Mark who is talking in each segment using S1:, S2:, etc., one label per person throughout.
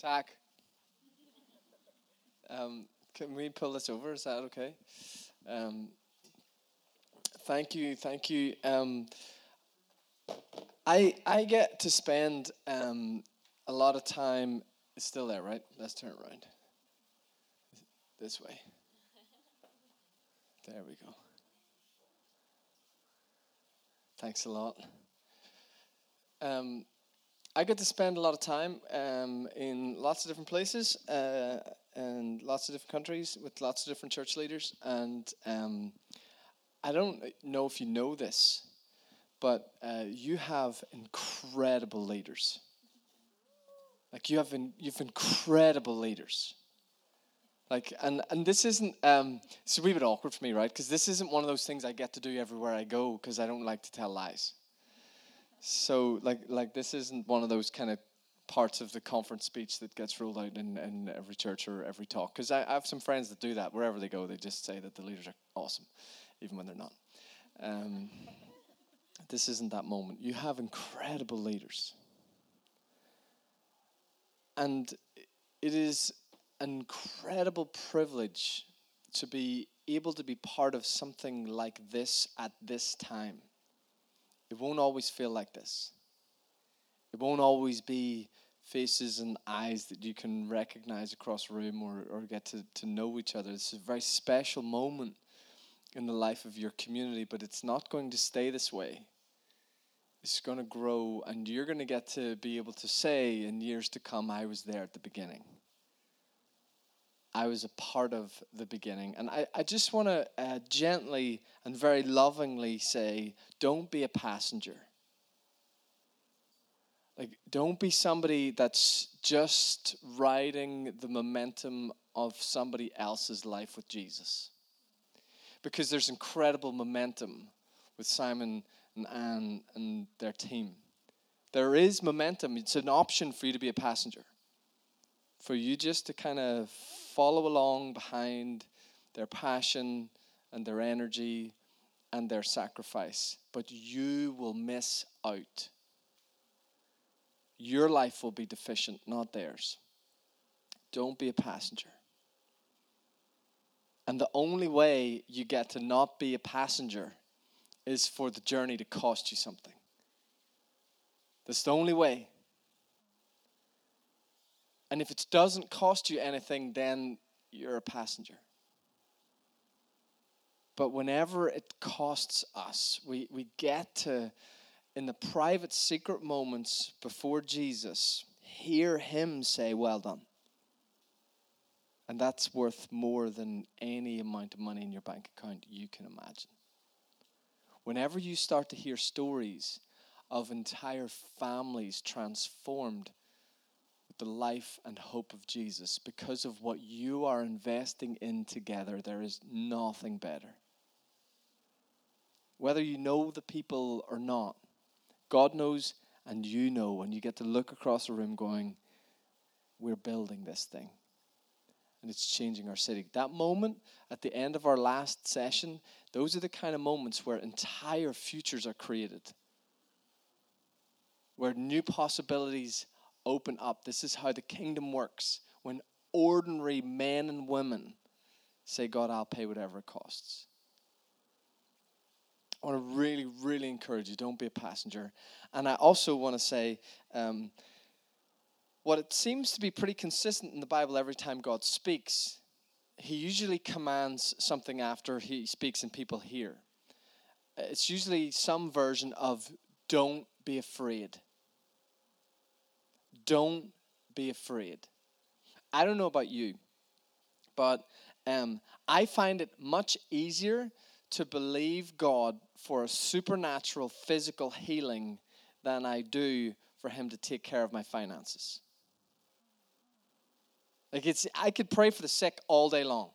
S1: Tack. Um, can we pull this over? Is that okay? Um, thank you, thank you. Um, I I get to spend um, a lot of time. It's still there, right? Let's turn around. This way. There we go. Thanks a lot. Um, I get to spend a lot of time um, in lots of different places uh, and lots of different countries with lots of different church leaders. And um, I don't know if you know this, but uh, you have incredible leaders. Like you have, in, you've incredible leaders. Like, and, and this isn't, um, it's a wee bit awkward for me, right? Because this isn't one of those things I get to do everywhere I go because I don't like to tell lies. So, like, like this isn't one of those kind of parts of the conference speech that gets rolled out in, in every church or every talk. Because I, I, have some friends that do that. Wherever they go, they just say that the leaders are awesome, even when they're not. Um, this isn't that moment. You have incredible leaders. And it is an incredible privilege to be able to be part of something like this at this time. It won't always feel like this. It won't always be faces and eyes that you can recognize across a room or, or get to, to know each other. It's a very special moment in the life of your community, but it's not going to stay this way. It's going to grow, and you're going to get to be able to say in years to come, I was there at the beginning. I was a part of the beginning. And I, I just want to uh, gently and very lovingly say don't be a passenger. Like, don't be somebody that's just riding the momentum of somebody else's life with Jesus. Because there's incredible momentum with Simon and Anne and their team. There is momentum, it's an option for you to be a passenger for you just to kind of follow along behind their passion and their energy and their sacrifice, but you will miss out. Your life will be deficient, not theirs. Don't be a passenger. And the only way you get to not be a passenger is for the journey to cost you something. That's the only way. And if it doesn't cost you anything, then you're a passenger. But whenever it costs us, we, we get to, in the private, secret moments before Jesus, hear Him say, Well done. And that's worth more than any amount of money in your bank account you can imagine. Whenever you start to hear stories of entire families transformed the life and hope of Jesus because of what you are investing in together. There is nothing better. Whether you know the people or not, God knows and you know, and you get to look across a room going, We're building this thing. And it's changing our city. That moment at the end of our last session, those are the kind of moments where entire futures are created, where new possibilities open up. This is how the kingdom works. When ordinary men and women say, God, I'll pay whatever it costs. I want to really, really encourage you don't be a passenger. And I also want to say, um, what it seems to be pretty consistent in the Bible every time God speaks, he usually commands something after he speaks and people hear. It's usually some version of don't be afraid. Don't be afraid. I don't know about you, but um, I find it much easier to believe God for a supernatural physical healing than I do for Him to take care of my finances. Like it's, I could pray for the sick all day long,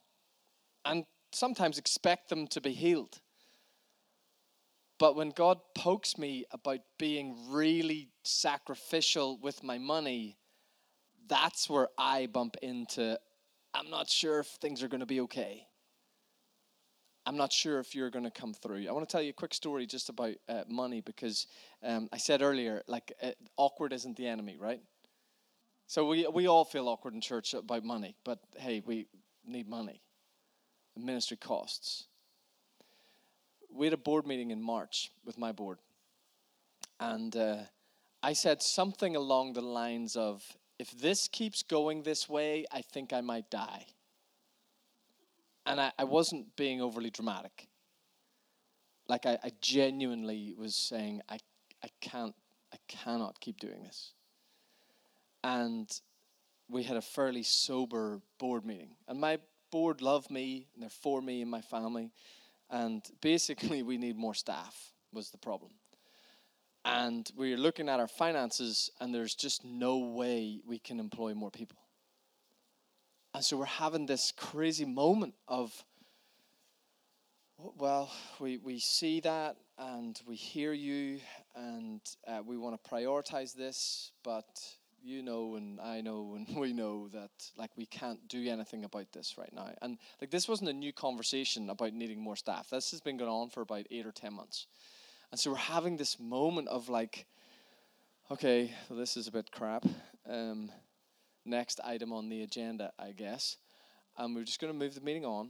S1: and sometimes expect them to be healed. But when God pokes me about being really sacrificial with my money, that's where I bump into I'm not sure if things are going to be okay. I'm not sure if you're going to come through. I want to tell you a quick story just about uh, money because um, I said earlier, like, uh, awkward isn't the enemy, right? So we, we all feel awkward in church about money, but hey, we need money. The ministry costs. We had a board meeting in March with my board, and uh, I said something along the lines of if this keeps going this way, I think I might die. And I, I wasn't being overly dramatic. Like I, I genuinely was saying, I, I can't, I cannot keep doing this. And we had a fairly sober board meeting. And my board love me, and they're for me and my family. And basically, we need more staff, was the problem and we're looking at our finances, and there's just no way we can employ more people. And so we're having this crazy moment of, well, we, we see that and we hear you, and uh, we want to prioritize this, but you know and I know and we know that like we can't do anything about this right now. And like this wasn't a new conversation about needing more staff. This has been going on for about eight or ten months. And so we're having this moment of like, okay, well, this is a bit crap. Um, next item on the agenda, I guess. And we're just going to move the meeting on.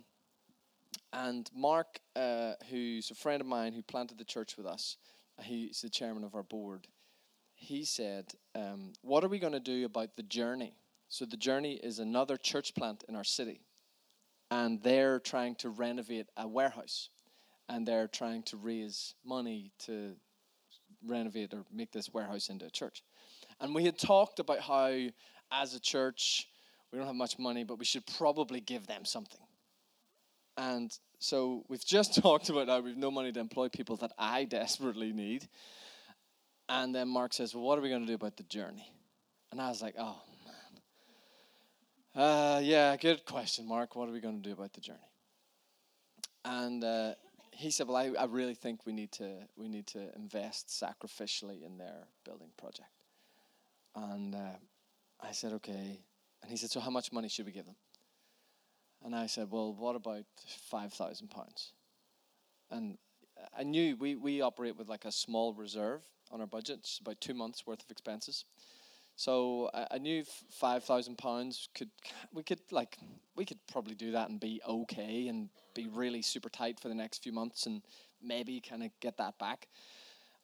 S1: And Mark, uh, who's a friend of mine who planted the church with us, he's the chairman of our board. He said, um, What are we going to do about the journey? So, the journey is another church plant in our city, and they're trying to renovate a warehouse and they're trying to raise money to renovate or make this warehouse into a church. And we had talked about how, as a church, we don't have much money, but we should probably give them something. And so we've just talked about how we've no money to employ people that I desperately need. And then Mark says, Well, what are we going to do about the journey? And I was like, Oh, man. Uh, yeah, good question, Mark. What are we going to do about the journey? And uh, he said, "Well, I, I really think we need to we need to invest sacrificially in their building project." And uh, I said, "Okay." And he said, "So how much money should we give them?" And I said, "Well, what about five thousand pounds?" And I knew we we operate with like a small reserve on our budget, it's about two months worth of expenses. So I, I knew five thousand pounds could we could like we could probably do that and be okay and be really super tight for the next few months and maybe kind of get that back.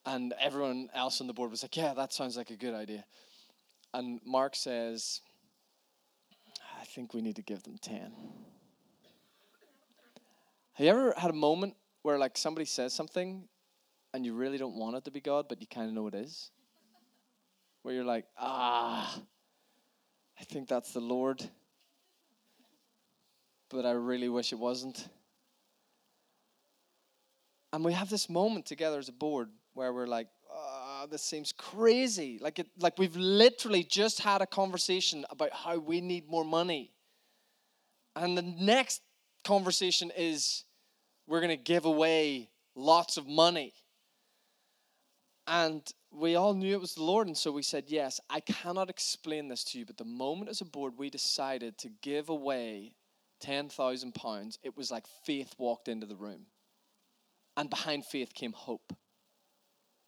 S1: And everyone else on the board was like, "Yeah, that sounds like a good idea." And Mark says, "I think we need to give them 10." Have you ever had a moment where like somebody says something and you really don't want it to be God, but you kind of know it is? where you're like, ah, I think that's the Lord, but I really wish it wasn't. And we have this moment together as a board where we're like, oh, this seems crazy. Like it, like we've literally just had a conversation about how we need more money. And the next conversation is we're going to give away lots of money. And we all knew it was the Lord, and so we said, Yes, I cannot explain this to you, but the moment as a board we decided to give away £10,000, it was like faith walked into the room. And behind faith came hope.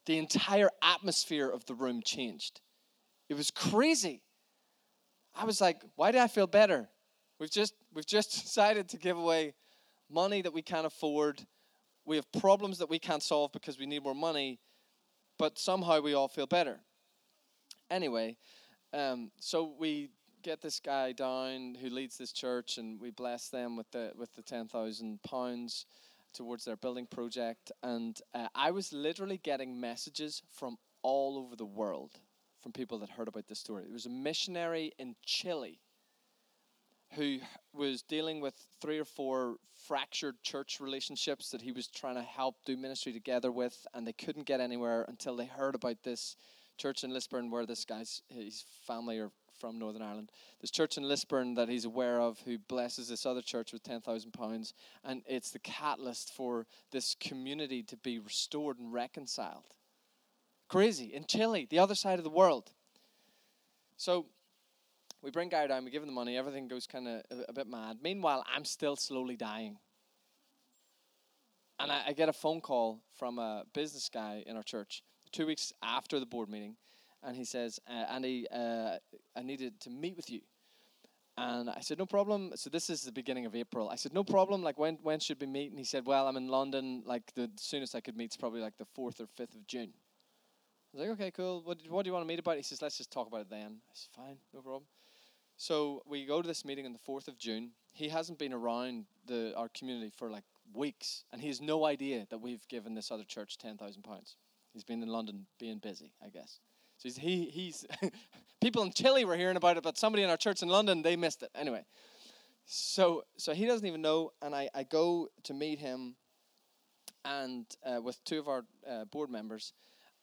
S1: The entire atmosphere of the room changed. It was crazy. I was like, why do I feel better? We've just we've just decided to give away money that we can't afford. We have problems that we can't solve because we need more money but somehow we all feel better. Anyway, um, so we get this guy down who leads this church, and we bless them with the with the ten thousand pounds towards their building project. And uh, I was literally getting messages from all over the world from people that heard about this story. There was a missionary in Chile who was dealing with three or four fractured church relationships that he was trying to help do ministry together with, and they couldn't get anywhere until they heard about this church in Lisburn where this guy's his family are from Northern Ireland. This church in Lisburn that he's aware of who blesses this other church with ten thousand pounds, and it's the catalyst for this community to be restored and reconciled. Crazy in Chile, the other side of the world. So we bring Gary down, we give him the money, everything goes kind of a, a, bit mad. Meanwhile, I'm still slowly dying. And I, I, get a phone call from a business guy in our church two weeks after the board meeting. and he says, uh, Andy, uh, I needed to meet with you. And I said, no problem. So this is the beginning of April. I said, no problem. Like, when, when should we meet? And he said, well, I'm in London. Like, the soonest I could meet is probably like the 4th or 5th of June. I was like, okay, cool. What, what do you want to meet about? He says, let's just talk about it then. I said, fine, no problem. So we go to this meeting on the 4th of June. He hasn't been around the our community for like weeks, and he has no idea that we've given this other church £10,000. He's been in London being busy, I guess. So he's, he, he's people in Chile were hearing about it, but somebody in our church in London, they missed it. Anyway, so so he doesn't even know, and I, I go to meet him and uh, with two of our uh, board members,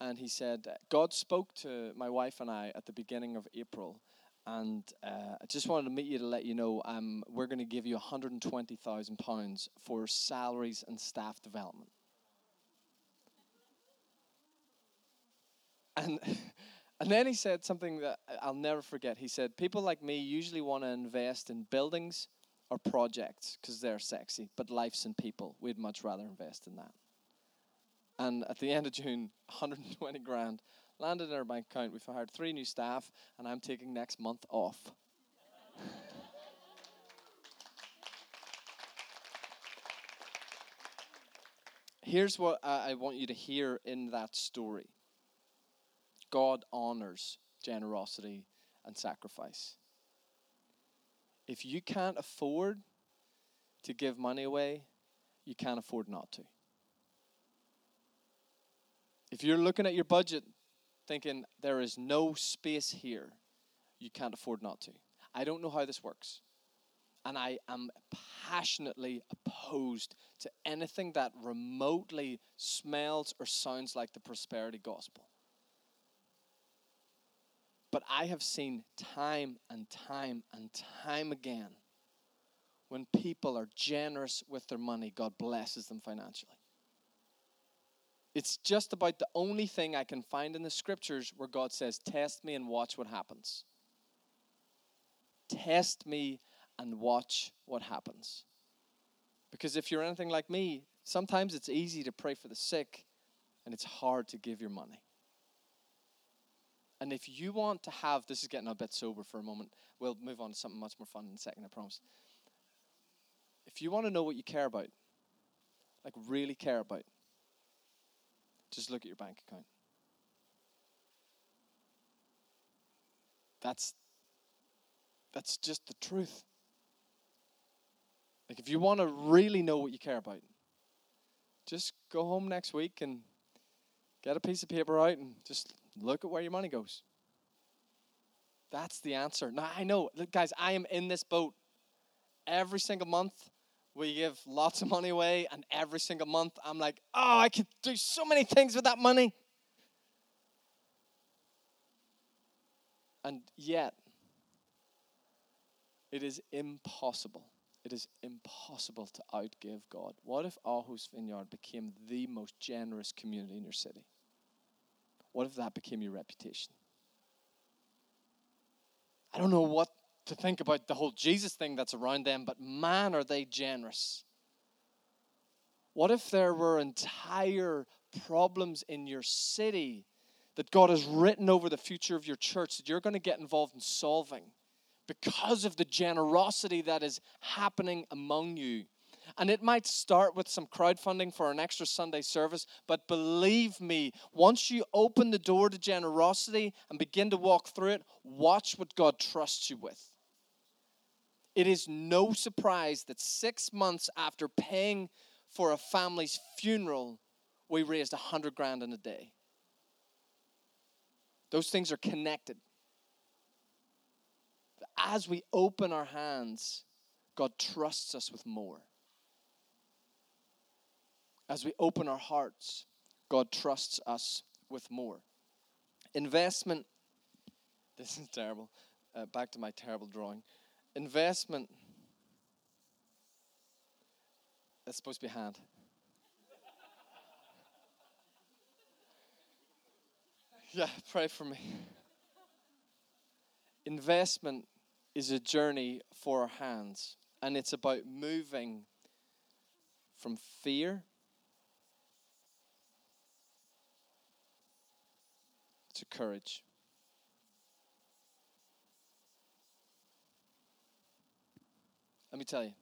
S1: and he said, God spoke to my wife and I at the beginning of April, and uh, I just wanted to meet you to let you know um, we're going to give you £120,000 for salaries and staff development. And, and then he said something that I'll never forget. He said, People like me usually want to invest in buildings or projects because they're sexy, but life's in people. We'd much rather invest in that. And at the end of June, 120 grand landed in our bank account. We've hired three new staff, and I'm taking next month off. Here's what I want you to hear in that story God honors generosity and sacrifice. If you can't afford to give money away, you can't afford not to. If you're looking at your budget thinking there is no space here, you can't afford not to. I don't know how this works. And I am passionately opposed to anything that remotely smells or sounds like the prosperity gospel. But I have seen time and time and time again when people are generous with their money, God blesses them financially. It's just about the only thing I can find in the scriptures where God says, Test me and watch what happens. Test me and watch what happens. Because if you're anything like me, sometimes it's easy to pray for the sick and it's hard to give your money. And if you want to have, this is getting a bit sober for a moment. We'll move on to something much more fun in a second, I promise. If you want to know what you care about, like really care about, just look at your bank account. That's that's just the truth. Like if you want to really know what you care about, just go home next week and get a piece of paper out and just look at where your money goes. That's the answer. Now I know, look, guys, I am in this boat every single month we give lots of money away, and every single month I'm like, oh, I could do so many things with that money. And yet, it is impossible. It is impossible to outgive God. What if Aarhus Vineyard became the most generous community in your city? What if that became your reputation? I don't know what to think about the whole Jesus thing that's around them, but man, are they generous. What if there were entire problems in your city that God has written over the future of your church that you're going to get involved in solving because of the generosity that is happening among you? And it might start with some crowdfunding for an extra Sunday service, but believe me, once you open the door to generosity and begin to walk through it, watch what God trusts you with. It is no surprise that six months after paying for a family's funeral, we raised a hundred grand in a day. Those things are connected. As we open our hands, God trusts us with more. As we open our hearts, God trusts us with more. Investment, this is terrible. Uh, back to my terrible drawing investment that's supposed to be hand. yeah, pray for me. Investment is a journey for our hands, and it's about moving from fear to courage. Me tell you,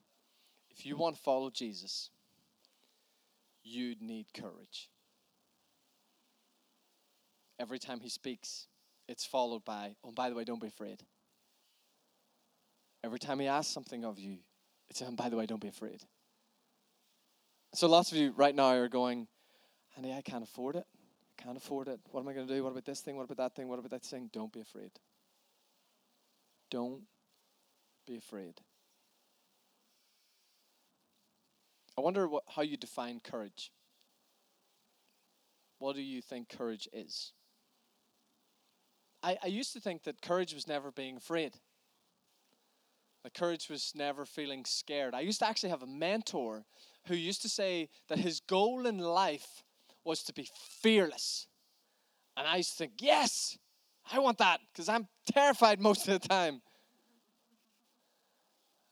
S1: if you want to follow Jesus, you need courage. Every time he speaks, it's followed by, oh, by the way, don't be afraid. Every time he asks something of you, it's, and by the way, don't be afraid. So lots of you right now are going, honey, I can't afford it. I can't afford it. What am I going to do? What about this thing? What about that thing? What about that thing? Don't be afraid. Don't be afraid. I wonder what, how you define courage. What do you think courage is? I, I used to think that courage was never being afraid. That courage was never feeling scared. I used to actually have a mentor who used to say that his goal in life was to be fearless. And I used to think, yes, I want that because I'm terrified most of the time.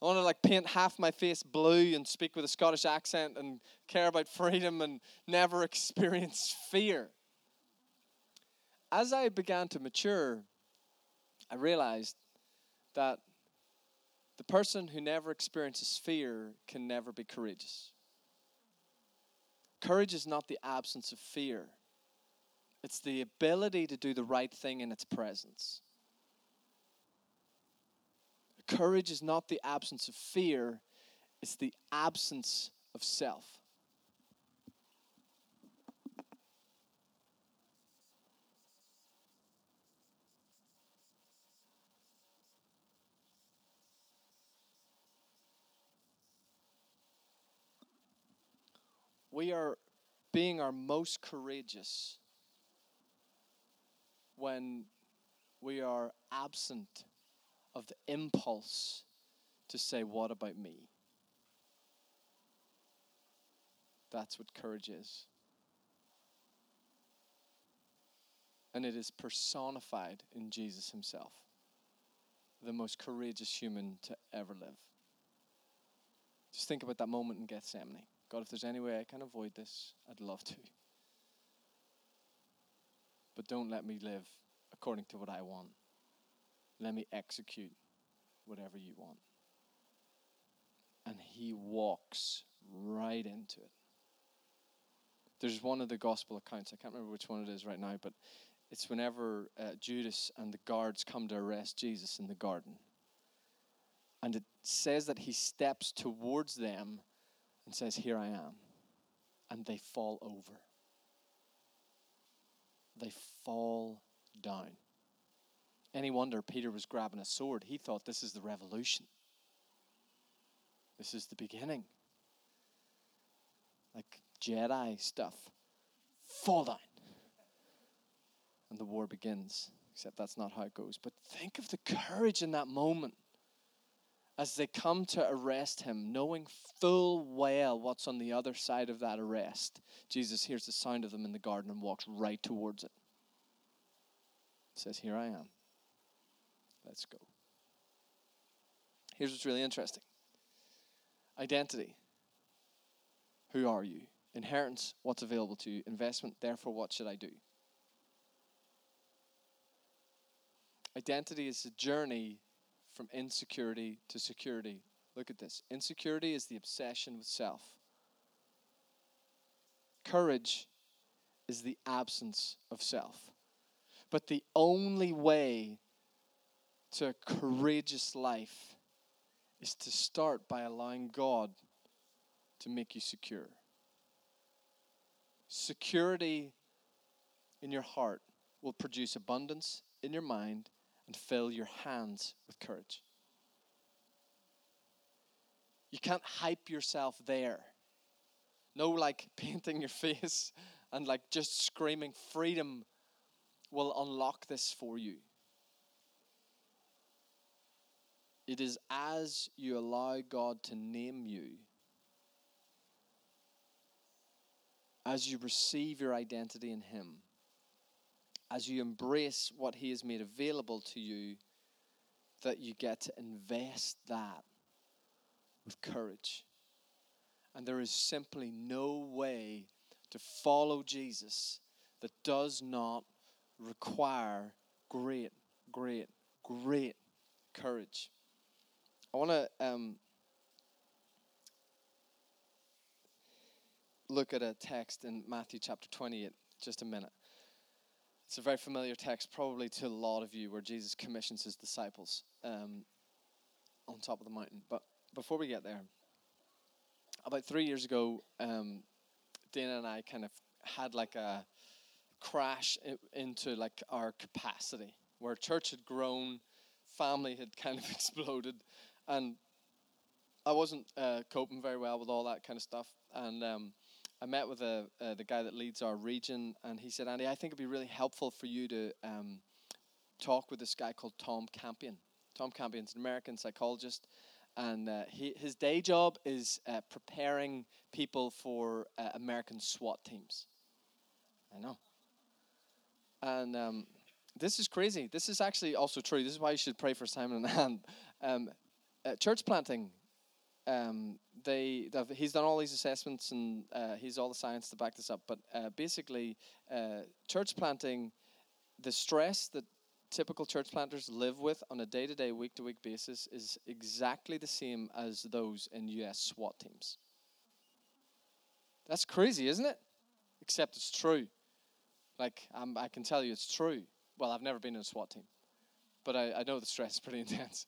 S1: I want to like paint half my face blue and speak with a Scottish accent and care about freedom and never experience fear. As I began to mature, I realized that the person who never experiences fear can never be courageous. Courage is not the absence of fear, it's the ability to do the right thing in its presence. Courage is not the absence of fear, it's the absence of self. We are being our most courageous when we are absent of the impulse to say, What about me? That's what courage is. And it is personified in Jesus himself, the most courageous human to ever live. Just think about that moment in Gethsemane. God, if there's any way I can avoid this, I'd love to. But don't let me live according to what I want. Let me execute whatever you want. And he walks right into it. There's one of the gospel accounts, I can't remember which one it is right now, but it's whenever uh, Judas and the guards come to arrest Jesus in the garden. And it says that he steps towards them and says, Here I am. And they fall over. They fall down. Any wonder Peter was grabbing a sword? He thought this is the revolution. This is the beginning. Like Jedi stuff. Fall down. And the war begins. Except that's not how it goes. But think of the courage in that moment as they come to arrest him, knowing full well what's on the other side of that arrest. Jesus hears the sound of them in the garden and walks right towards it. Says, Here I am. Let's go. Here's what's really interesting identity. Who are you? Inheritance, what's available to you? Investment, therefore, what should I do? Identity is a journey from insecurity to security. Look at this. Insecurity is the obsession with self. Courage is the absence of self. But the only way to a courageous life is to start by allowing God to make you secure. Security in your heart will produce abundance in your mind and fill your hands with courage. You can't hype yourself there. No, like painting your face and like just screaming freedom will unlock this for you. It is as you allow God to name you, as you receive your identity in Him, as you embrace what He has made available to you, that you get to invest that with courage. And there is simply no way to follow Jesus that does not require great, great, great courage. I want to um, look at a text in Matthew chapter 20 in just a minute. It's a very familiar text, probably to a lot of you, where Jesus commissions his disciples um, on top of the mountain. But before we get there, about three years ago, um, Dana and I kind of had like a crash into like our capacity, where church had grown, family had kind of exploded, and I wasn't uh, coping very well with all that kind of stuff. And um, I met with a, uh, the guy that leads our region, and he said, Andy, I think it'd be really helpful for you to um, talk with this guy called Tom Campion. Tom Campion's an American psychologist, and uh, he, his day job is uh, preparing people for uh, American SWAT teams. I know. And um, this is crazy. This is actually also true. This is why you should pray for Simon and Ann. Um, uh, church planting. Um, they he's done all these assessments and uh, he's all the science to back this up. But uh, basically, uh, church planting, the stress that typical church planters live with on a day-to-day, week-to-week basis is exactly the same as those in U.S. SWAT teams. That's crazy, isn't it? Except it's true. Like, I'm, i can tell you it's true. Well, I've never been in a SWAT team, but I, I know the stress is pretty intense.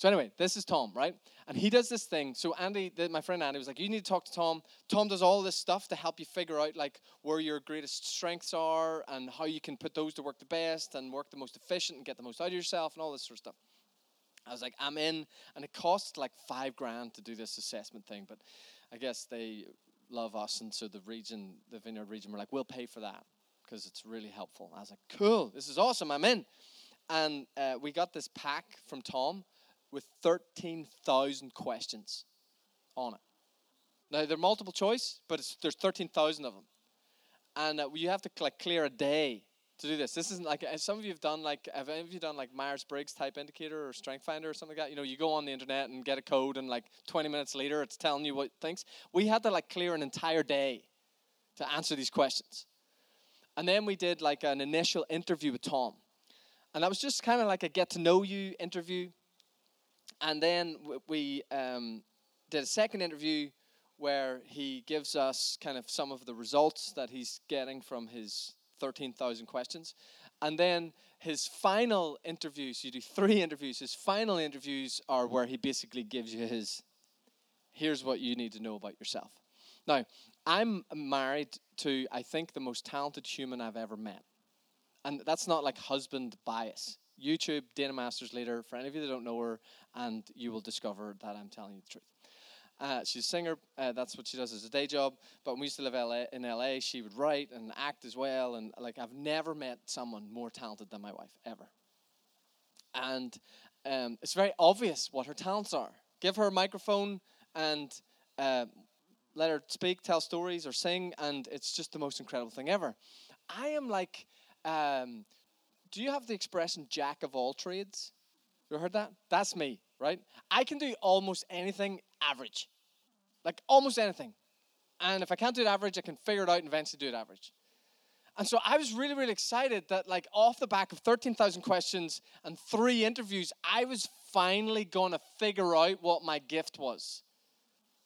S1: So anyway, this is Tom, right? And he does this thing. So Andy, the, my friend Andy, was like, "You need to talk to Tom. Tom does all this stuff to help you figure out like where your greatest strengths are and how you can put those to work the best and work the most efficient and get the most out of yourself and all this sort of stuff." I was like, "I'm in," and it cost like five grand to do this assessment thing, but I guess they love us, and so the region, the Vineyard region, were like, "We'll pay for that." because it's really helpful. I was like, cool, this is awesome, I'm in. And uh, we got this pack from Tom with 13,000 questions on it. Now, they're multiple choice, but there's 13,000 of them. And uh, you have to like clear a day to do this. This isn't like uh, some of you have done like have any of you done like Myers Briggs type indicator or Strength Finder or something like that? You know, you go on the internet and get a code, and like 20 minutes later, it's telling you what things. We had to like clear an entire day to answer these questions. And then we did like an initial interview with Tom. And that was just kind of like a get to know you interview. And then we um, did a second interview where he gives us kind of some of the results that he's getting from his 13,000 questions. And then his final interviews, you do three interviews, his final interviews are where he basically gives you his here's what you need to know about yourself. Now, I'm married to, I think, the most talented human I've ever met. And that's not like husband bias. YouTube, Dana Masters Leader, for any of you that don't know her, and you will discover that I'm telling you the truth. Uh, she's a singer. Uh, that's what she does as a day job. But when we used to live LA, in LA, she would write and act as well. And like I've never met someone more talented than my wife ever. And um, it's very obvious what her talents are. Give her a microphone and uh, let her speak, tell stories, or sing, and it's just the most incredible thing ever. I am like, um, do you have the expression jack of all trades? You heard that? That's me, right? I can do almost anything average, like almost anything. And if I can't do it average, I can figure it out and eventually do it average. And so I was really, really excited that, like, off the back of 13,000 questions and three interviews, I was finally going to figure out what my gift was.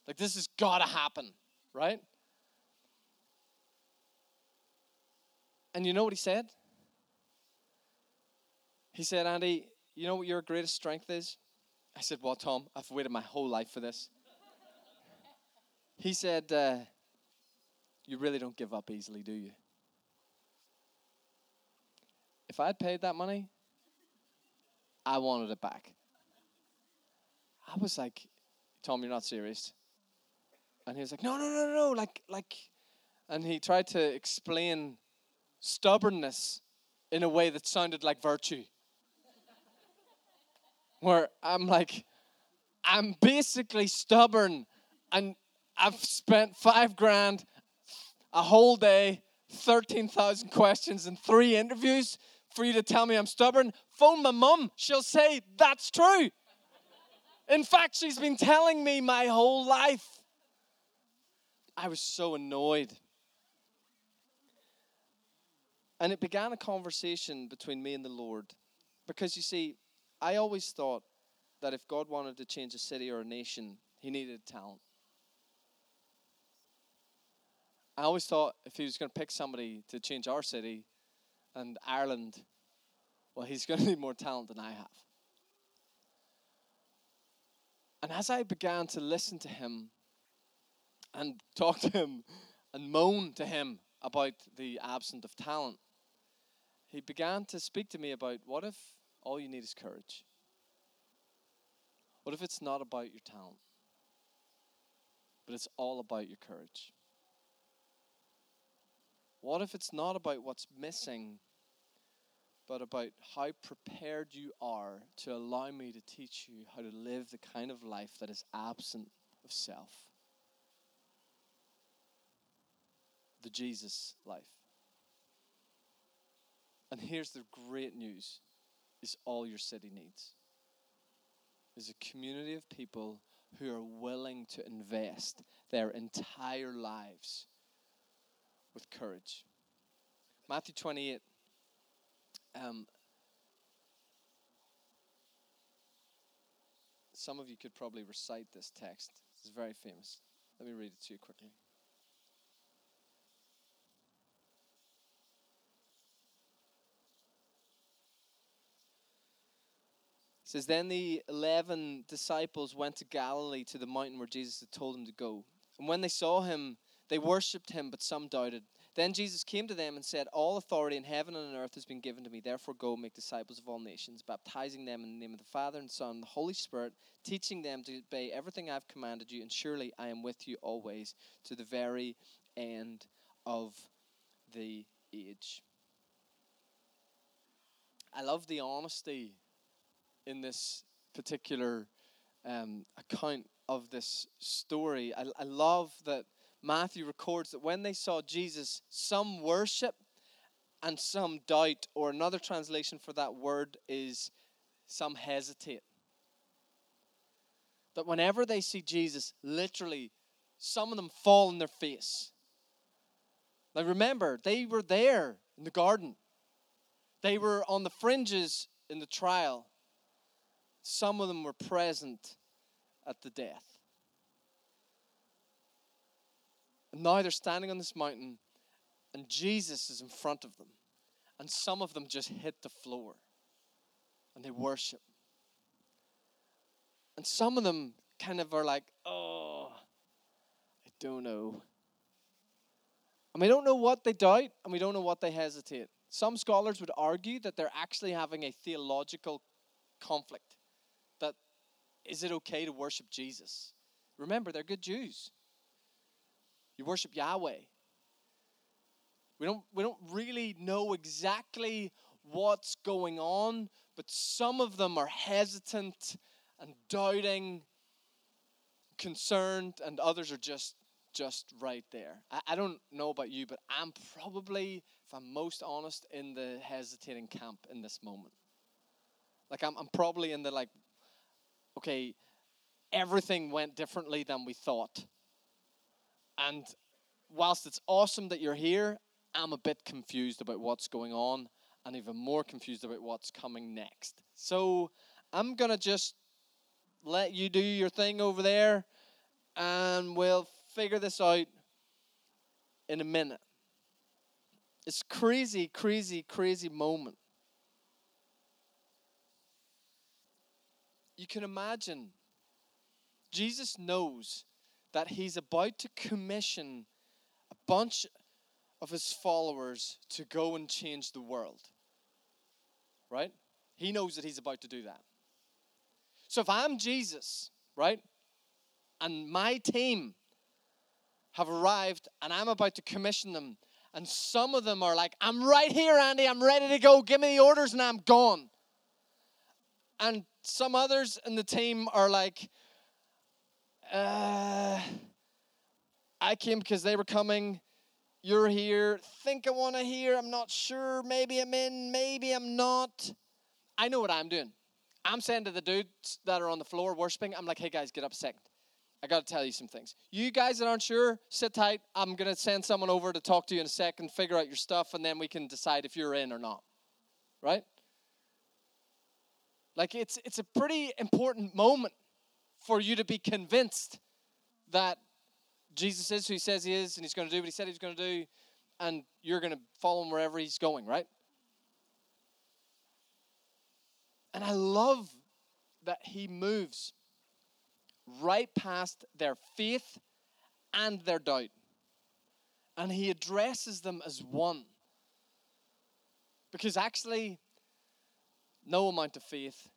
S1: Like, this has got to happen, right? And you know what he said? He said, Andy, you know what your greatest strength is? I said, Well, Tom? I've waited my whole life for this. he said, uh, You really don't give up easily, do you? If I had paid that money, I wanted it back. I was like, Tom, you're not serious. And he was like, no, no, no, no, like, like, and he tried to explain stubbornness in a way that sounded like virtue. Where I'm like, I'm basically stubborn, and I've spent five grand, a whole day, 13,000 questions, and three interviews for you to tell me I'm stubborn. Phone my mum, she'll say that's true. In fact, she's been telling me my whole life. I was so annoyed. And it began a conversation between me and the Lord. Because you see, I always thought that if God wanted to change a city or a nation, he needed talent. I always thought if he was going to pick somebody to change our city and Ireland, well, he's going to need more talent than I have. And as I began to listen to him and talk to him and moan to him about the absence of talent, he began to speak to me about what if all you need is courage? What if it's not about your talent, but it's all about your courage? What if it's not about what's missing, but about how prepared you are to allow me to teach you how to live the kind of life that is absent of self? The Jesus life. And here's the great news is all your city needs is a community of people who are willing to invest their entire lives with courage. Matthew 28. Um, some of you could probably recite this text. It's very famous. Let me read it to you quickly. Says, Then the eleven disciples went to Galilee to the mountain where Jesus had told them to go. And when they saw him, they worshipped him, but some doubted. Then Jesus came to them and said, All authority in heaven and on earth has been given to me. Therefore, go make disciples of all nations, baptizing them in the name of the Father and Son and the Holy Spirit, teaching them to obey everything I've commanded you. And surely I am with you always to the very end of the age. I love the honesty in this particular um, account of this story. I, I love that Matthew records that when they saw Jesus, some worship and some doubt, or another translation for that word is some hesitate. That whenever they see Jesus, literally, some of them fall on their face. Now remember, they were there in the garden, they were on the fringes in the trial. Some of them were present at the death. And now they're standing on this mountain, and Jesus is in front of them. And some of them just hit the floor and they worship. And some of them kind of are like, oh, I don't know. And we don't know what they doubt, and we don't know what they hesitate. Some scholars would argue that they're actually having a theological conflict. Is it okay to worship Jesus? Remember, they're good Jews. You worship Yahweh. We don't, we don't really know exactly what's going on, but some of them are hesitant and doubting, concerned, and others are just just right there. I, I don't know about you, but I'm probably, if I'm most honest, in the hesitating camp in this moment. Like I'm, I'm probably in the like, okay, everything went differently than we thought. And whilst it's awesome that you're here, I'm a bit confused about what's going on and even more confused about what's coming next. So I'm going to just let you do your thing over there and we'll figure this out in a minute. It's crazy, crazy, crazy moment. You can imagine Jesus knows that he's about to commission a bunch of his followers to go and change the world. Right? He knows that he's about to do that. So if I'm Jesus, right, and my team have arrived and I'm about to commission them, and some of them are like, I'm right here, Andy, I'm ready to go, give me the orders, and I'm gone. And some others in the team are like, uh, I came because they were coming. You're here. Think I want to hear. I'm not sure. Maybe I'm in. Maybe I'm not. I know what I'm doing. I'm saying to the dudes that are on the floor worshiping, I'm like, hey guys, get up a second. I got to tell you some things. You guys that aren't sure, sit tight. I'm going to send someone over to talk to you in a second, figure out your stuff, and then we can decide if you're in or not. Right? Like it's it's a pretty important moment for you to be convinced that Jesus is who he says he is, and he's going to do what he said he was going to do, and you're going to follow him wherever he's going, right? And I love that he moves right past their faith and their doubt. And he addresses them as one. Because actually, no amount of faith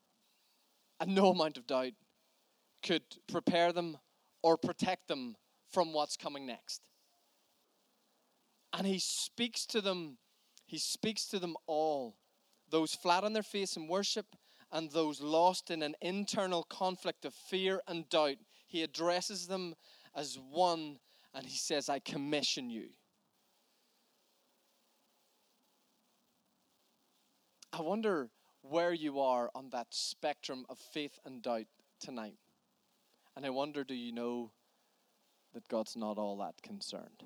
S1: and no amount of doubt could prepare them or protect them from what's coming next. And he speaks to them, he speaks to them all, those flat on their face in worship and those lost in an internal conflict of fear and doubt. He addresses them as one and he says, I commission you. I wonder where you are on that spectrum of faith and doubt tonight. And I wonder, do you know that God's not all that concerned?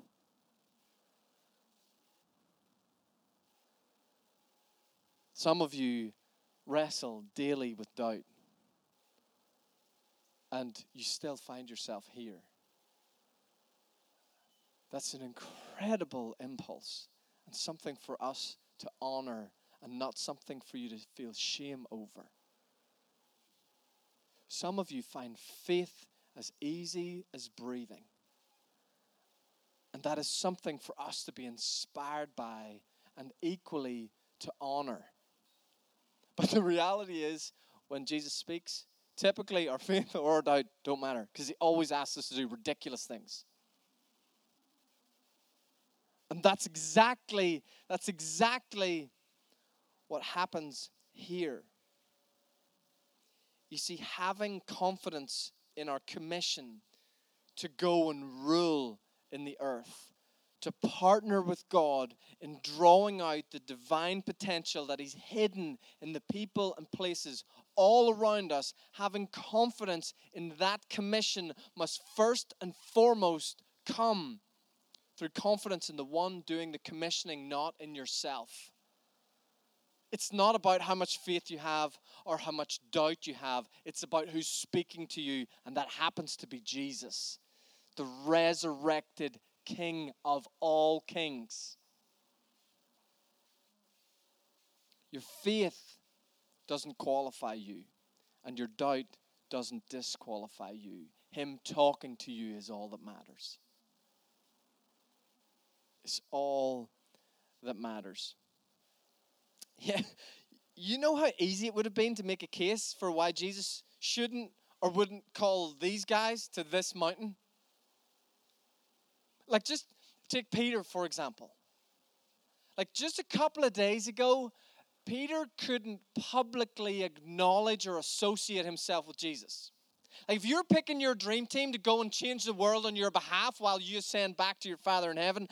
S1: Some of you wrestle daily with doubt, and you still find yourself here. That's an incredible impulse and something for us to honor and not something for you to feel shame over. Some of you find faith as easy as breathing. And that is something for us to be inspired by and equally to honor. But the reality is, when Jesus speaks, typically our faith or our doubt don't matter because he always asks us to do ridiculous things. And that's exactly, that's exactly what happens here. You see, having confidence in our commission to go and rule in the earth, to partner with God in drawing out the divine potential that He's hidden in the people and places all around us, having confidence in that commission must first and foremost come through confidence in the one doing the commissioning, not in yourself. It's not about how much faith you have or how much doubt you have. It's about who's speaking to you, and that happens to be Jesus, the resurrected King of all kings. Your faith doesn't qualify you, and your doubt doesn't disqualify you. Him talking to you is all that matters. It's all that matters. Yeah, you know how easy it would have been to make a case for why Jesus shouldn't or wouldn't call these guys to this mountain? Like, just take Peter, for example. Like, just a couple of days ago, Peter couldn't publicly acknowledge or associate himself with Jesus. Like if you're picking your dream team to go and change the world on your behalf while you ascend back to your Father in heaven,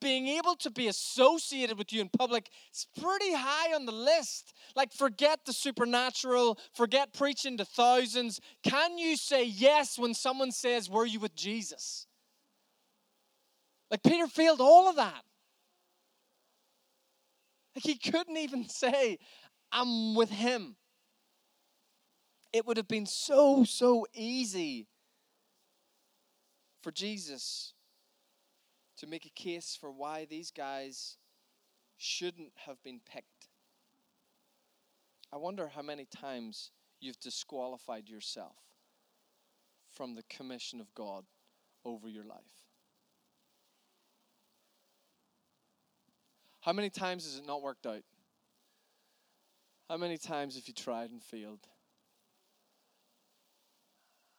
S1: being able to be associated with you in public is pretty high on the list. Like, forget the supernatural, forget preaching to thousands. Can you say yes when someone says, Were you with Jesus? Like, Peter failed all of that. Like, he couldn't even say, I'm with him. It would have been so, so easy for Jesus to make a case for why these guys shouldn't have been picked. I wonder how many times you've disqualified yourself from the commission of God over your life. How many times has it not worked out? How many times have you tried and failed?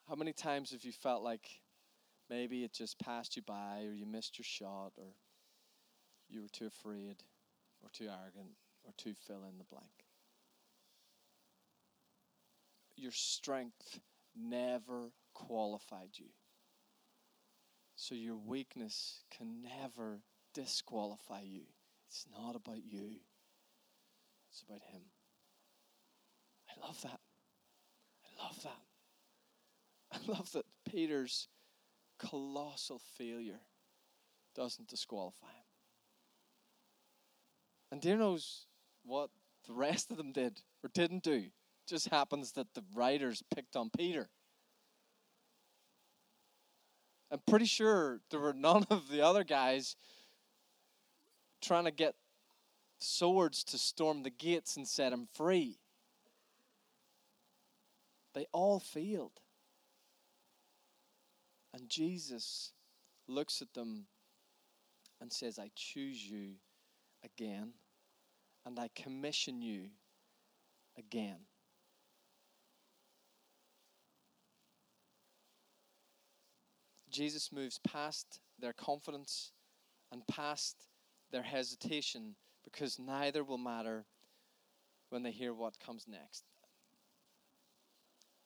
S1: How many times have you felt like Maybe it just passed you by, or you missed your shot, or you were too afraid, or too arrogant, or too fill in the blank. Your strength never qualified you. So your weakness can never disqualify you. It's not about you, it's about Him. I love that. I love that. I love that Peter's colossal failure doesn't disqualify him. And dear knows what the rest of them did or didn't do. It just happens that the writers picked on Peter. I'm pretty sure there were none of the other guys trying to get swords to storm the gates and set him free. They all failed. And Jesus looks at them and says, I choose you again, and I commission you again. Jesus moves past their confidence and past their hesitation because neither will matter when they hear what comes next.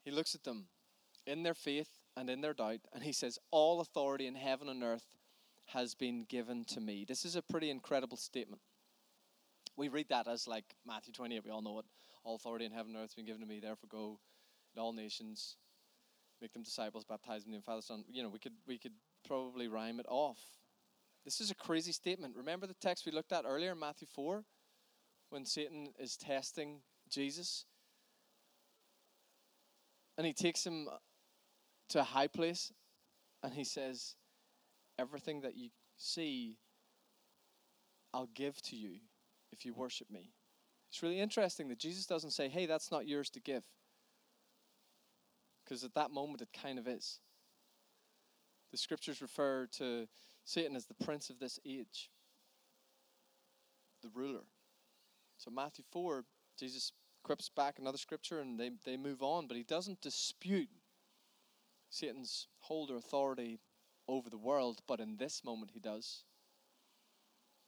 S1: He looks at them in their faith and in their doubt, and he says, All authority in heaven and earth has been given to me. This is a pretty incredible statement. We read that as like Matthew 28, we all know it. All authority in heaven and earth has been given to me, therefore go in all nations, make them disciples, baptize them in the Father, Son. You know, we could we could probably rhyme it off. This is a crazy statement. Remember the text we looked at earlier in Matthew 4 when Satan is testing Jesus? And he takes him to a high place and he says, Everything that you see, I'll give to you if you worship me. It's really interesting that Jesus doesn't say, Hey, that's not yours to give. Because at that moment it kind of is. The scriptures refer to Satan as the prince of this age, the ruler. So, Matthew 4, Jesus quips back another scripture and they, they move on, but he doesn't dispute Satan's hold or authority over the world, but in this moment he does.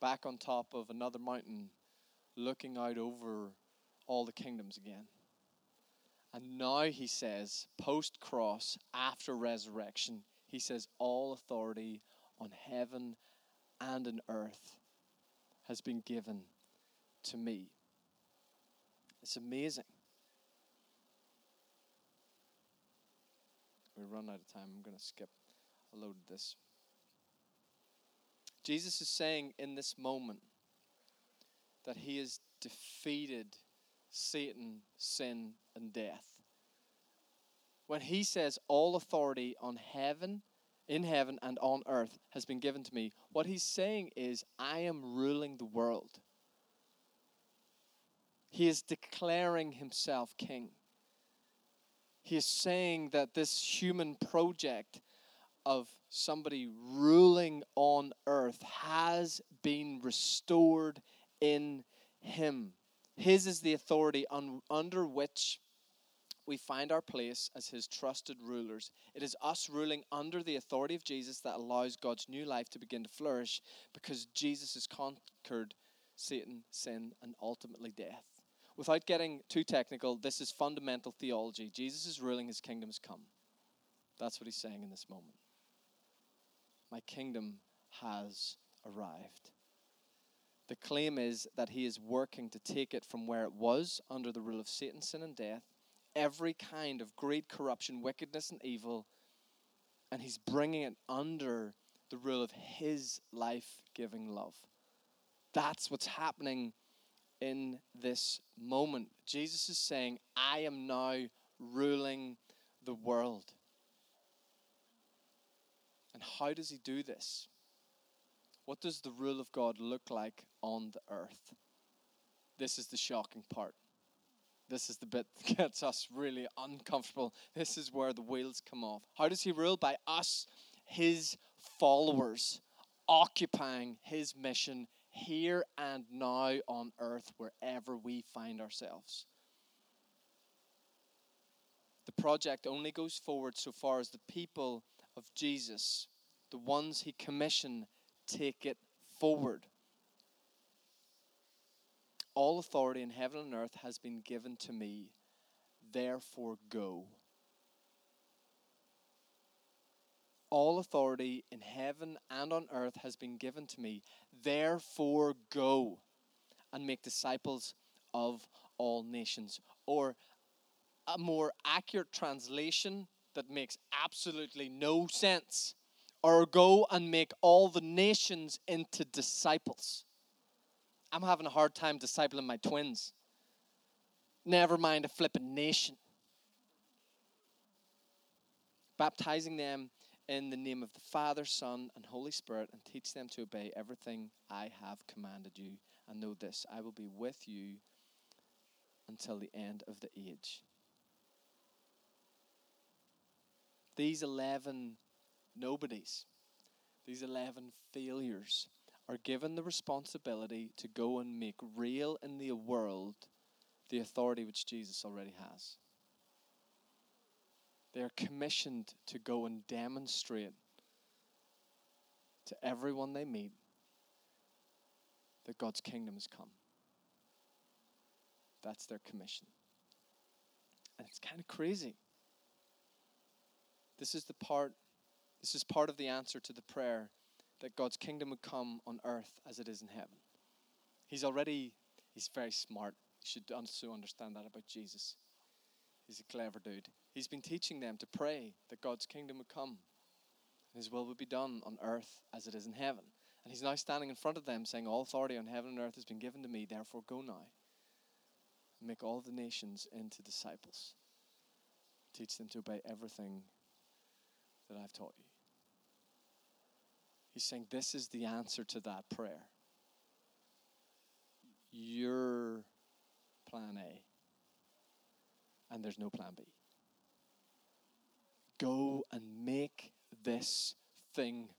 S1: Back on top of another mountain, looking out over all the kingdoms again. And now he says, post cross, after resurrection, he says, All authority on heaven and on earth has been given to me. It's amazing. We run out of time. I'm going to skip a load of this. Jesus is saying in this moment that he has defeated Satan, sin, and death. When he says, All authority on heaven, in heaven, and on earth has been given to me, what he's saying is, I am ruling the world. He is declaring himself king. He is saying that this human project of somebody ruling on earth has been restored in him. His is the authority un- under which we find our place as his trusted rulers. It is us ruling under the authority of Jesus that allows God's new life to begin to flourish because Jesus has conquered Satan, sin, and ultimately death without getting too technical, this is fundamental theology. Jesus is ruling, his kingdom's come. That's what he's saying in this moment. My kingdom has arrived. The claim is that he is working to take it from where it was under the rule of Satan, sin, and death, every kind of greed, corruption, wickedness, and evil, and he's bringing it under the rule of his life giving love. That's what's happening in this moment. Jesus is saying, I am now ruling the world. And how does he do this? What does the rule of God look like on the earth? This is the shocking part. This is the bit that gets us really uncomfortable. This is where the wheels come off. How does he rule? By us, his followers, occupying his mission here and now on earth, wherever we find ourselves. The project only goes forward so far as the people of Jesus, the ones he commissioned, take it forward. All authority in heaven and earth has been given to me, therefore go. All authority in heaven and on earth has been given to me. Therefore, go and make disciples of all nations. Or a more accurate translation that makes absolutely no sense. Or go and make all the nations into disciples. I'm having a hard time discipling my twins. Never mind a flipping nation. Baptizing them in the name of the Father, Son, and Holy Spirit, and teach them to obey everything I have commanded you. And know this I will be with you until the end of the age. These 11 nobodies, these 11 failures, are given the responsibility to go and make real in the world the authority which Jesus already has. They are commissioned to go and demonstrate to everyone they meet that God's kingdom has come. That's their commission. And it's kind of crazy. This is the part this is part of the answer to the prayer that God's kingdom would come on earth as it is in heaven. He's already he's very smart. You should also understand that about Jesus. He's a clever dude. He's been teaching them to pray that God's kingdom would come. and His will would be done on earth as it is in heaven. And he's now standing in front of them saying, All authority on heaven and earth has been given to me, therefore go now. And make all the nations into disciples. Teach them to obey everything that I've taught you. He's saying this is the answer to that prayer. Your plan A and there's no plan B. Go and make this thing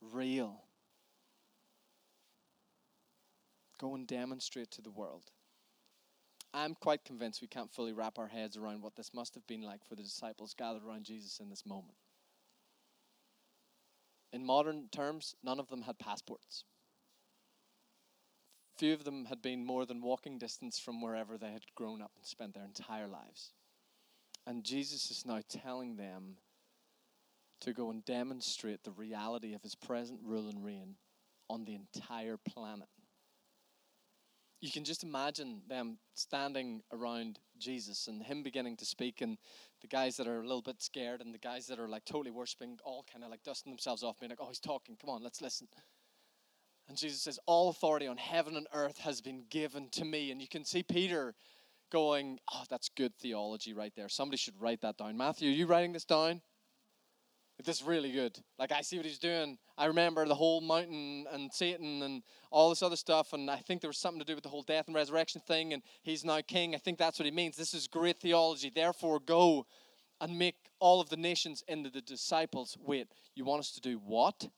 S1: real. Go and demonstrate to the world. I'm quite convinced we can't fully wrap our heads around what this must have been like for the disciples gathered around Jesus in this moment. In modern terms, none of them had passports. Few of them had been more than walking distance from wherever they had grown up and spent their entire lives. And Jesus is now telling them to go and demonstrate the reality of his present rule and reign on the entire planet. You can just imagine them standing around Jesus and him beginning to speak, and the guys that are a little bit scared and the guys that are like totally worshiping, all kind of like dusting themselves off, being like, oh, he's talking, come on, let's listen. And Jesus says, All authority on heaven and earth has been given to me. And you can see Peter going, oh, that's good theology right there. Somebody should write that down. Matthew, are you writing this down? This is really good. Like, I see what he's doing. I remember the whole mountain and Satan and all this other stuff. And I think there was something to do with the whole death and resurrection thing. And he's now king. I think that's what he means. This is great theology. Therefore, go and make all of the nations into the disciples. Wait, you want us to do what?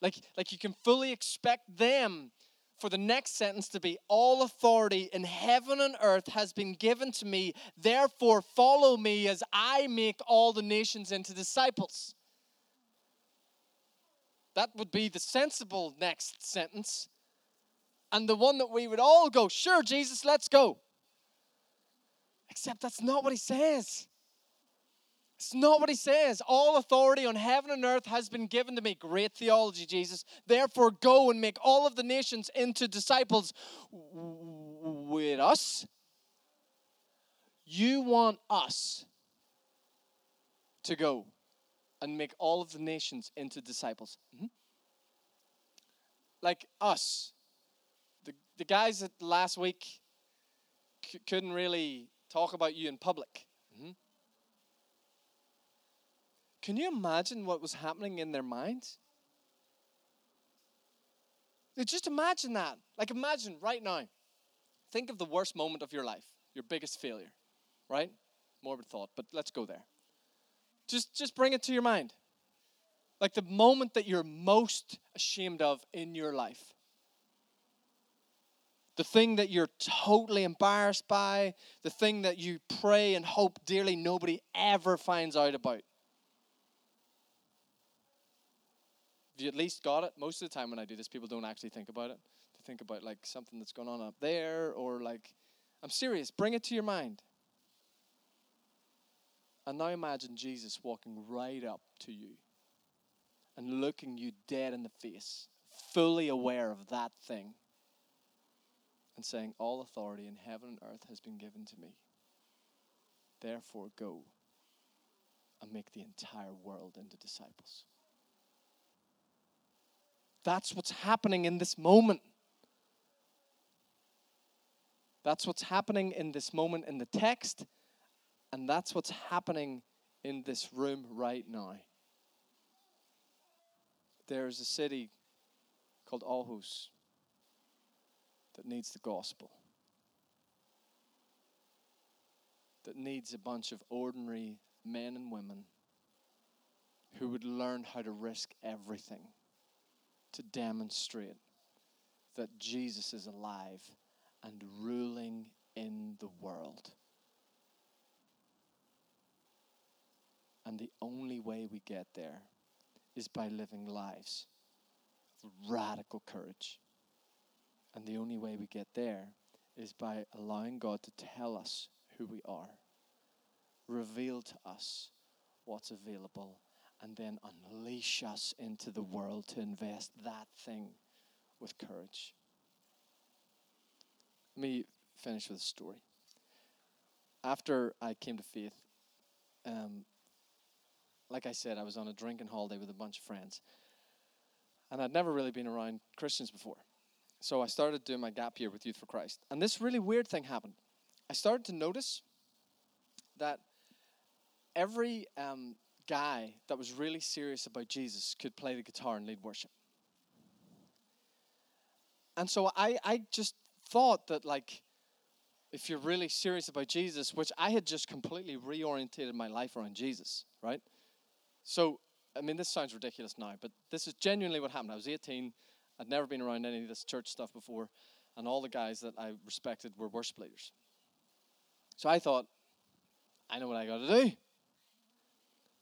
S1: Like, like you can fully expect them for the next sentence to be All authority in heaven and earth has been given to me. Therefore, follow me as I make all the nations into disciples. That would be the sensible next sentence. And the one that we would all go, Sure, Jesus, let's go. Except that's not what he says. It's not what he says. All authority on heaven and earth has been given to me. Great theology, Jesus. Therefore, go and make all of the nations into disciples with us. You want us to go and make all of the nations into disciples. Mm-hmm. Like us. The, the guys that last week c- couldn't really talk about you in public. Mm-hmm. Can you imagine what was happening in their minds? Just imagine that. Like, imagine right now. Think of the worst moment of your life, your biggest failure, right? Morbid thought, but let's go there. Just, just bring it to your mind. Like the moment that you're most ashamed of in your life. The thing that you're totally embarrassed by, the thing that you pray and hope dearly nobody ever finds out about. Have you at least got it? Most of the time when I do this, people don't actually think about it. They think about like something that's going on up there or like, I'm serious, bring it to your mind. And now imagine Jesus walking right up to you and looking you dead in the face, fully aware of that thing, and saying, All authority in heaven and earth has been given to me. Therefore, go and make the entire world into disciples. That's what's happening in this moment. That's what's happening in this moment in the text, and that's what's happening in this room right now, there's a city called Aarhus that needs the gospel, that needs a bunch of ordinary men and women who would learn how to risk everything to demonstrate that Jesus is alive and ruling in the world. And the only way we get there is by living lives of radical courage. And the only way we get there is by allowing God to tell us who we are, reveal to us what's available, and then unleash us into the world to invest that thing with courage. Let me finish with a story. After I came to faith, um, like I said, I was on a drinking holiday with a bunch of friends. And I'd never really been around Christians before. So I started doing my gap year with Youth for Christ. And this really weird thing happened. I started to notice that every um, guy that was really serious about Jesus could play the guitar and lead worship. And so I, I just thought that, like, if you're really serious about Jesus, which I had just completely reorientated my life around Jesus, right? So, I mean, this sounds ridiculous now, but this is genuinely what happened. I was 18, I'd never been around any of this church stuff before, and all the guys that I respected were worship leaders. So I thought, I know what I got to do.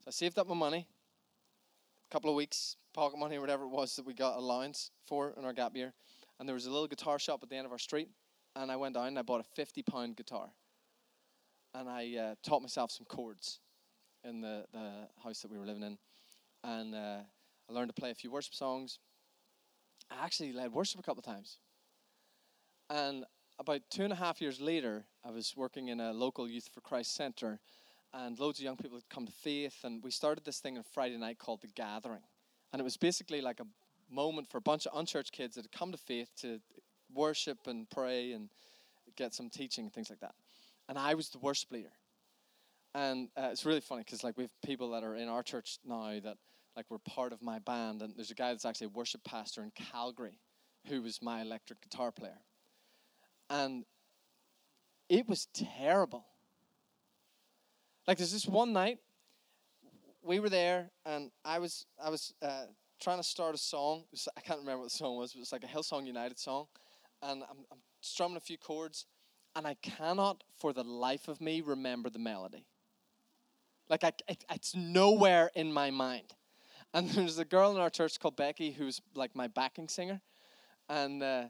S1: So I saved up my money, a couple of weeks, pocket money or whatever it was that we got allowance for in our gap year. And there was a little guitar shop at the end of our street. And I went down and I bought a 50 pound guitar. And I uh, taught myself some chords in the, the house that we were living in. And uh, I learned to play a few worship songs. I actually led worship a couple of times. And about two and a half years later, I was working in a local Youth for Christ center, and loads of young people had come to faith. And we started this thing on Friday night called The Gathering. And it was basically like a moment for a bunch of unchurched kids that had come to faith to worship and pray and get some teaching and things like that. And I was the worship leader. And uh, it's really funny because like we have people that are in our church now that like were part of my band, and there's a guy that's actually a worship pastor in Calgary who was my electric guitar player. And it was terrible. Like there's this one night we were there, and I was I was uh, trying to start a song. Was, I can't remember what the song was. It was like a Hillsong United song, and I'm, I'm strumming a few chords, and I cannot, for the life of me, remember the melody. Like I, it, it's nowhere in my mind. And there's a girl in our church called Becky who's like my backing singer, and uh,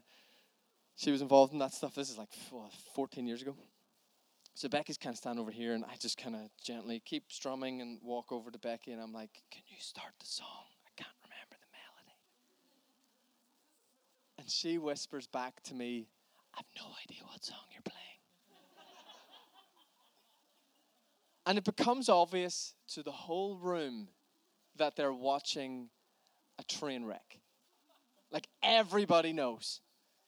S1: she was involved in that stuff. This is like 14 years ago. So Becky's kind of standing over here, and I just kind of gently keep strumming and walk over to Becky, and I'm like, "Can you start the song? I can't remember the melody." And she whispers back to me, "I've no idea what song you're playing." and it becomes obvious to the whole room that they're watching a train wreck. Like everybody knows.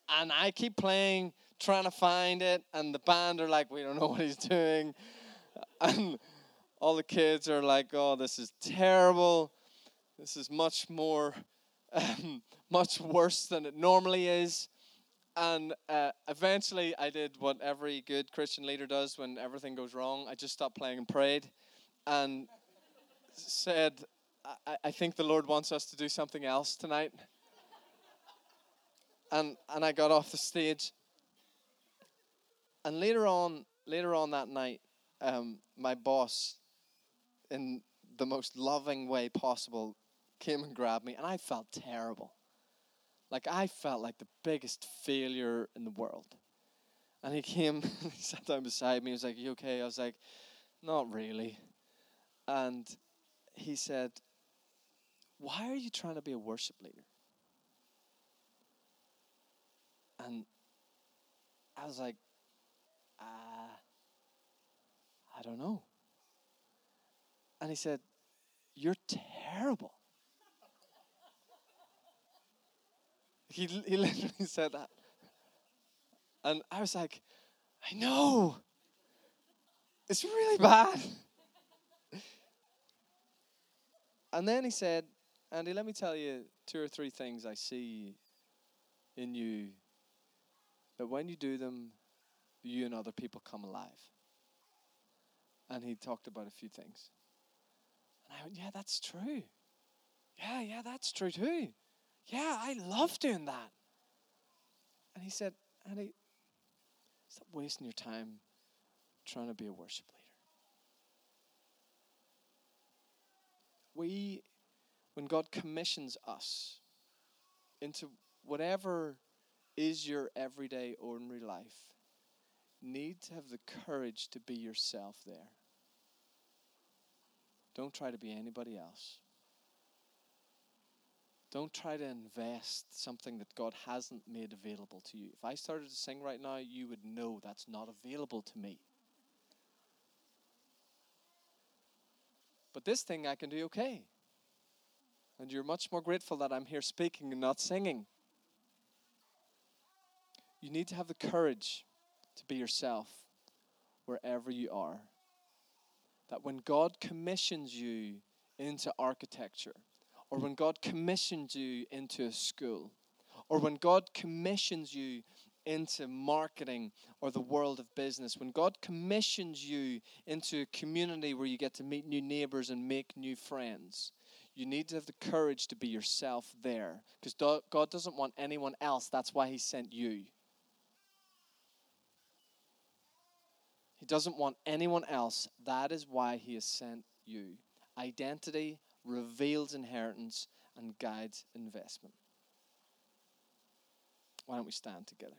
S1: And I keep playing, trying to find it, and the band are like, we don't know what he's doing. And all the kids are like, oh, this is terrible. This is much more, um, much worse than it normally is. And uh, eventually, I did what every good Christian leader does when everything goes wrong. I just stopped playing and prayed and said, I, I think the Lord wants us to do something else tonight. and, and I got off the stage. And later on, later on that night, um, my boss, in the most loving way possible, came and grabbed me, and I felt terrible. Like I felt like the biggest failure in the world. And he came, he sat down beside me. He was like, "You okay?" I was like, "Not really." And he said, "Why are you trying to be a worship leader?" And I was like, uh, I don't know. And he said, You're terrible. He, he literally said that. And I was like, I know. It's really bad. And then he said, Andy, let me tell you two or three things I see in you that when you do them, you and other people come alive. And he talked about a few things. And I went, Yeah, that's true. Yeah, yeah, that's true too. Yeah, I love doing that. And he said, Andy, stop wasting your time trying to be a worship leader. We, when God commissions us into whatever is your everyday, ordinary life, need to have the courage to be yourself there. Don't try to be anybody else. Don't try to invest something that God hasn't made available to you. If I started to sing right now, you would know that's not available to me. But this thing I can do okay. And you're much more grateful that I'm here speaking and not singing. You need to have the courage to be yourself wherever you are. That when God commissions you into architecture, or when God commissions you into a school, or when God commissions you into marketing or the world of business, when God commissions you into a community where you get to meet new neighbors and make new friends, you need to have the courage to be yourself there because God doesn't want anyone else. That's why He sent you. He doesn't want anyone else. That is why He has sent you. Identity reveals inheritance and guides investment. Why don't we stand together?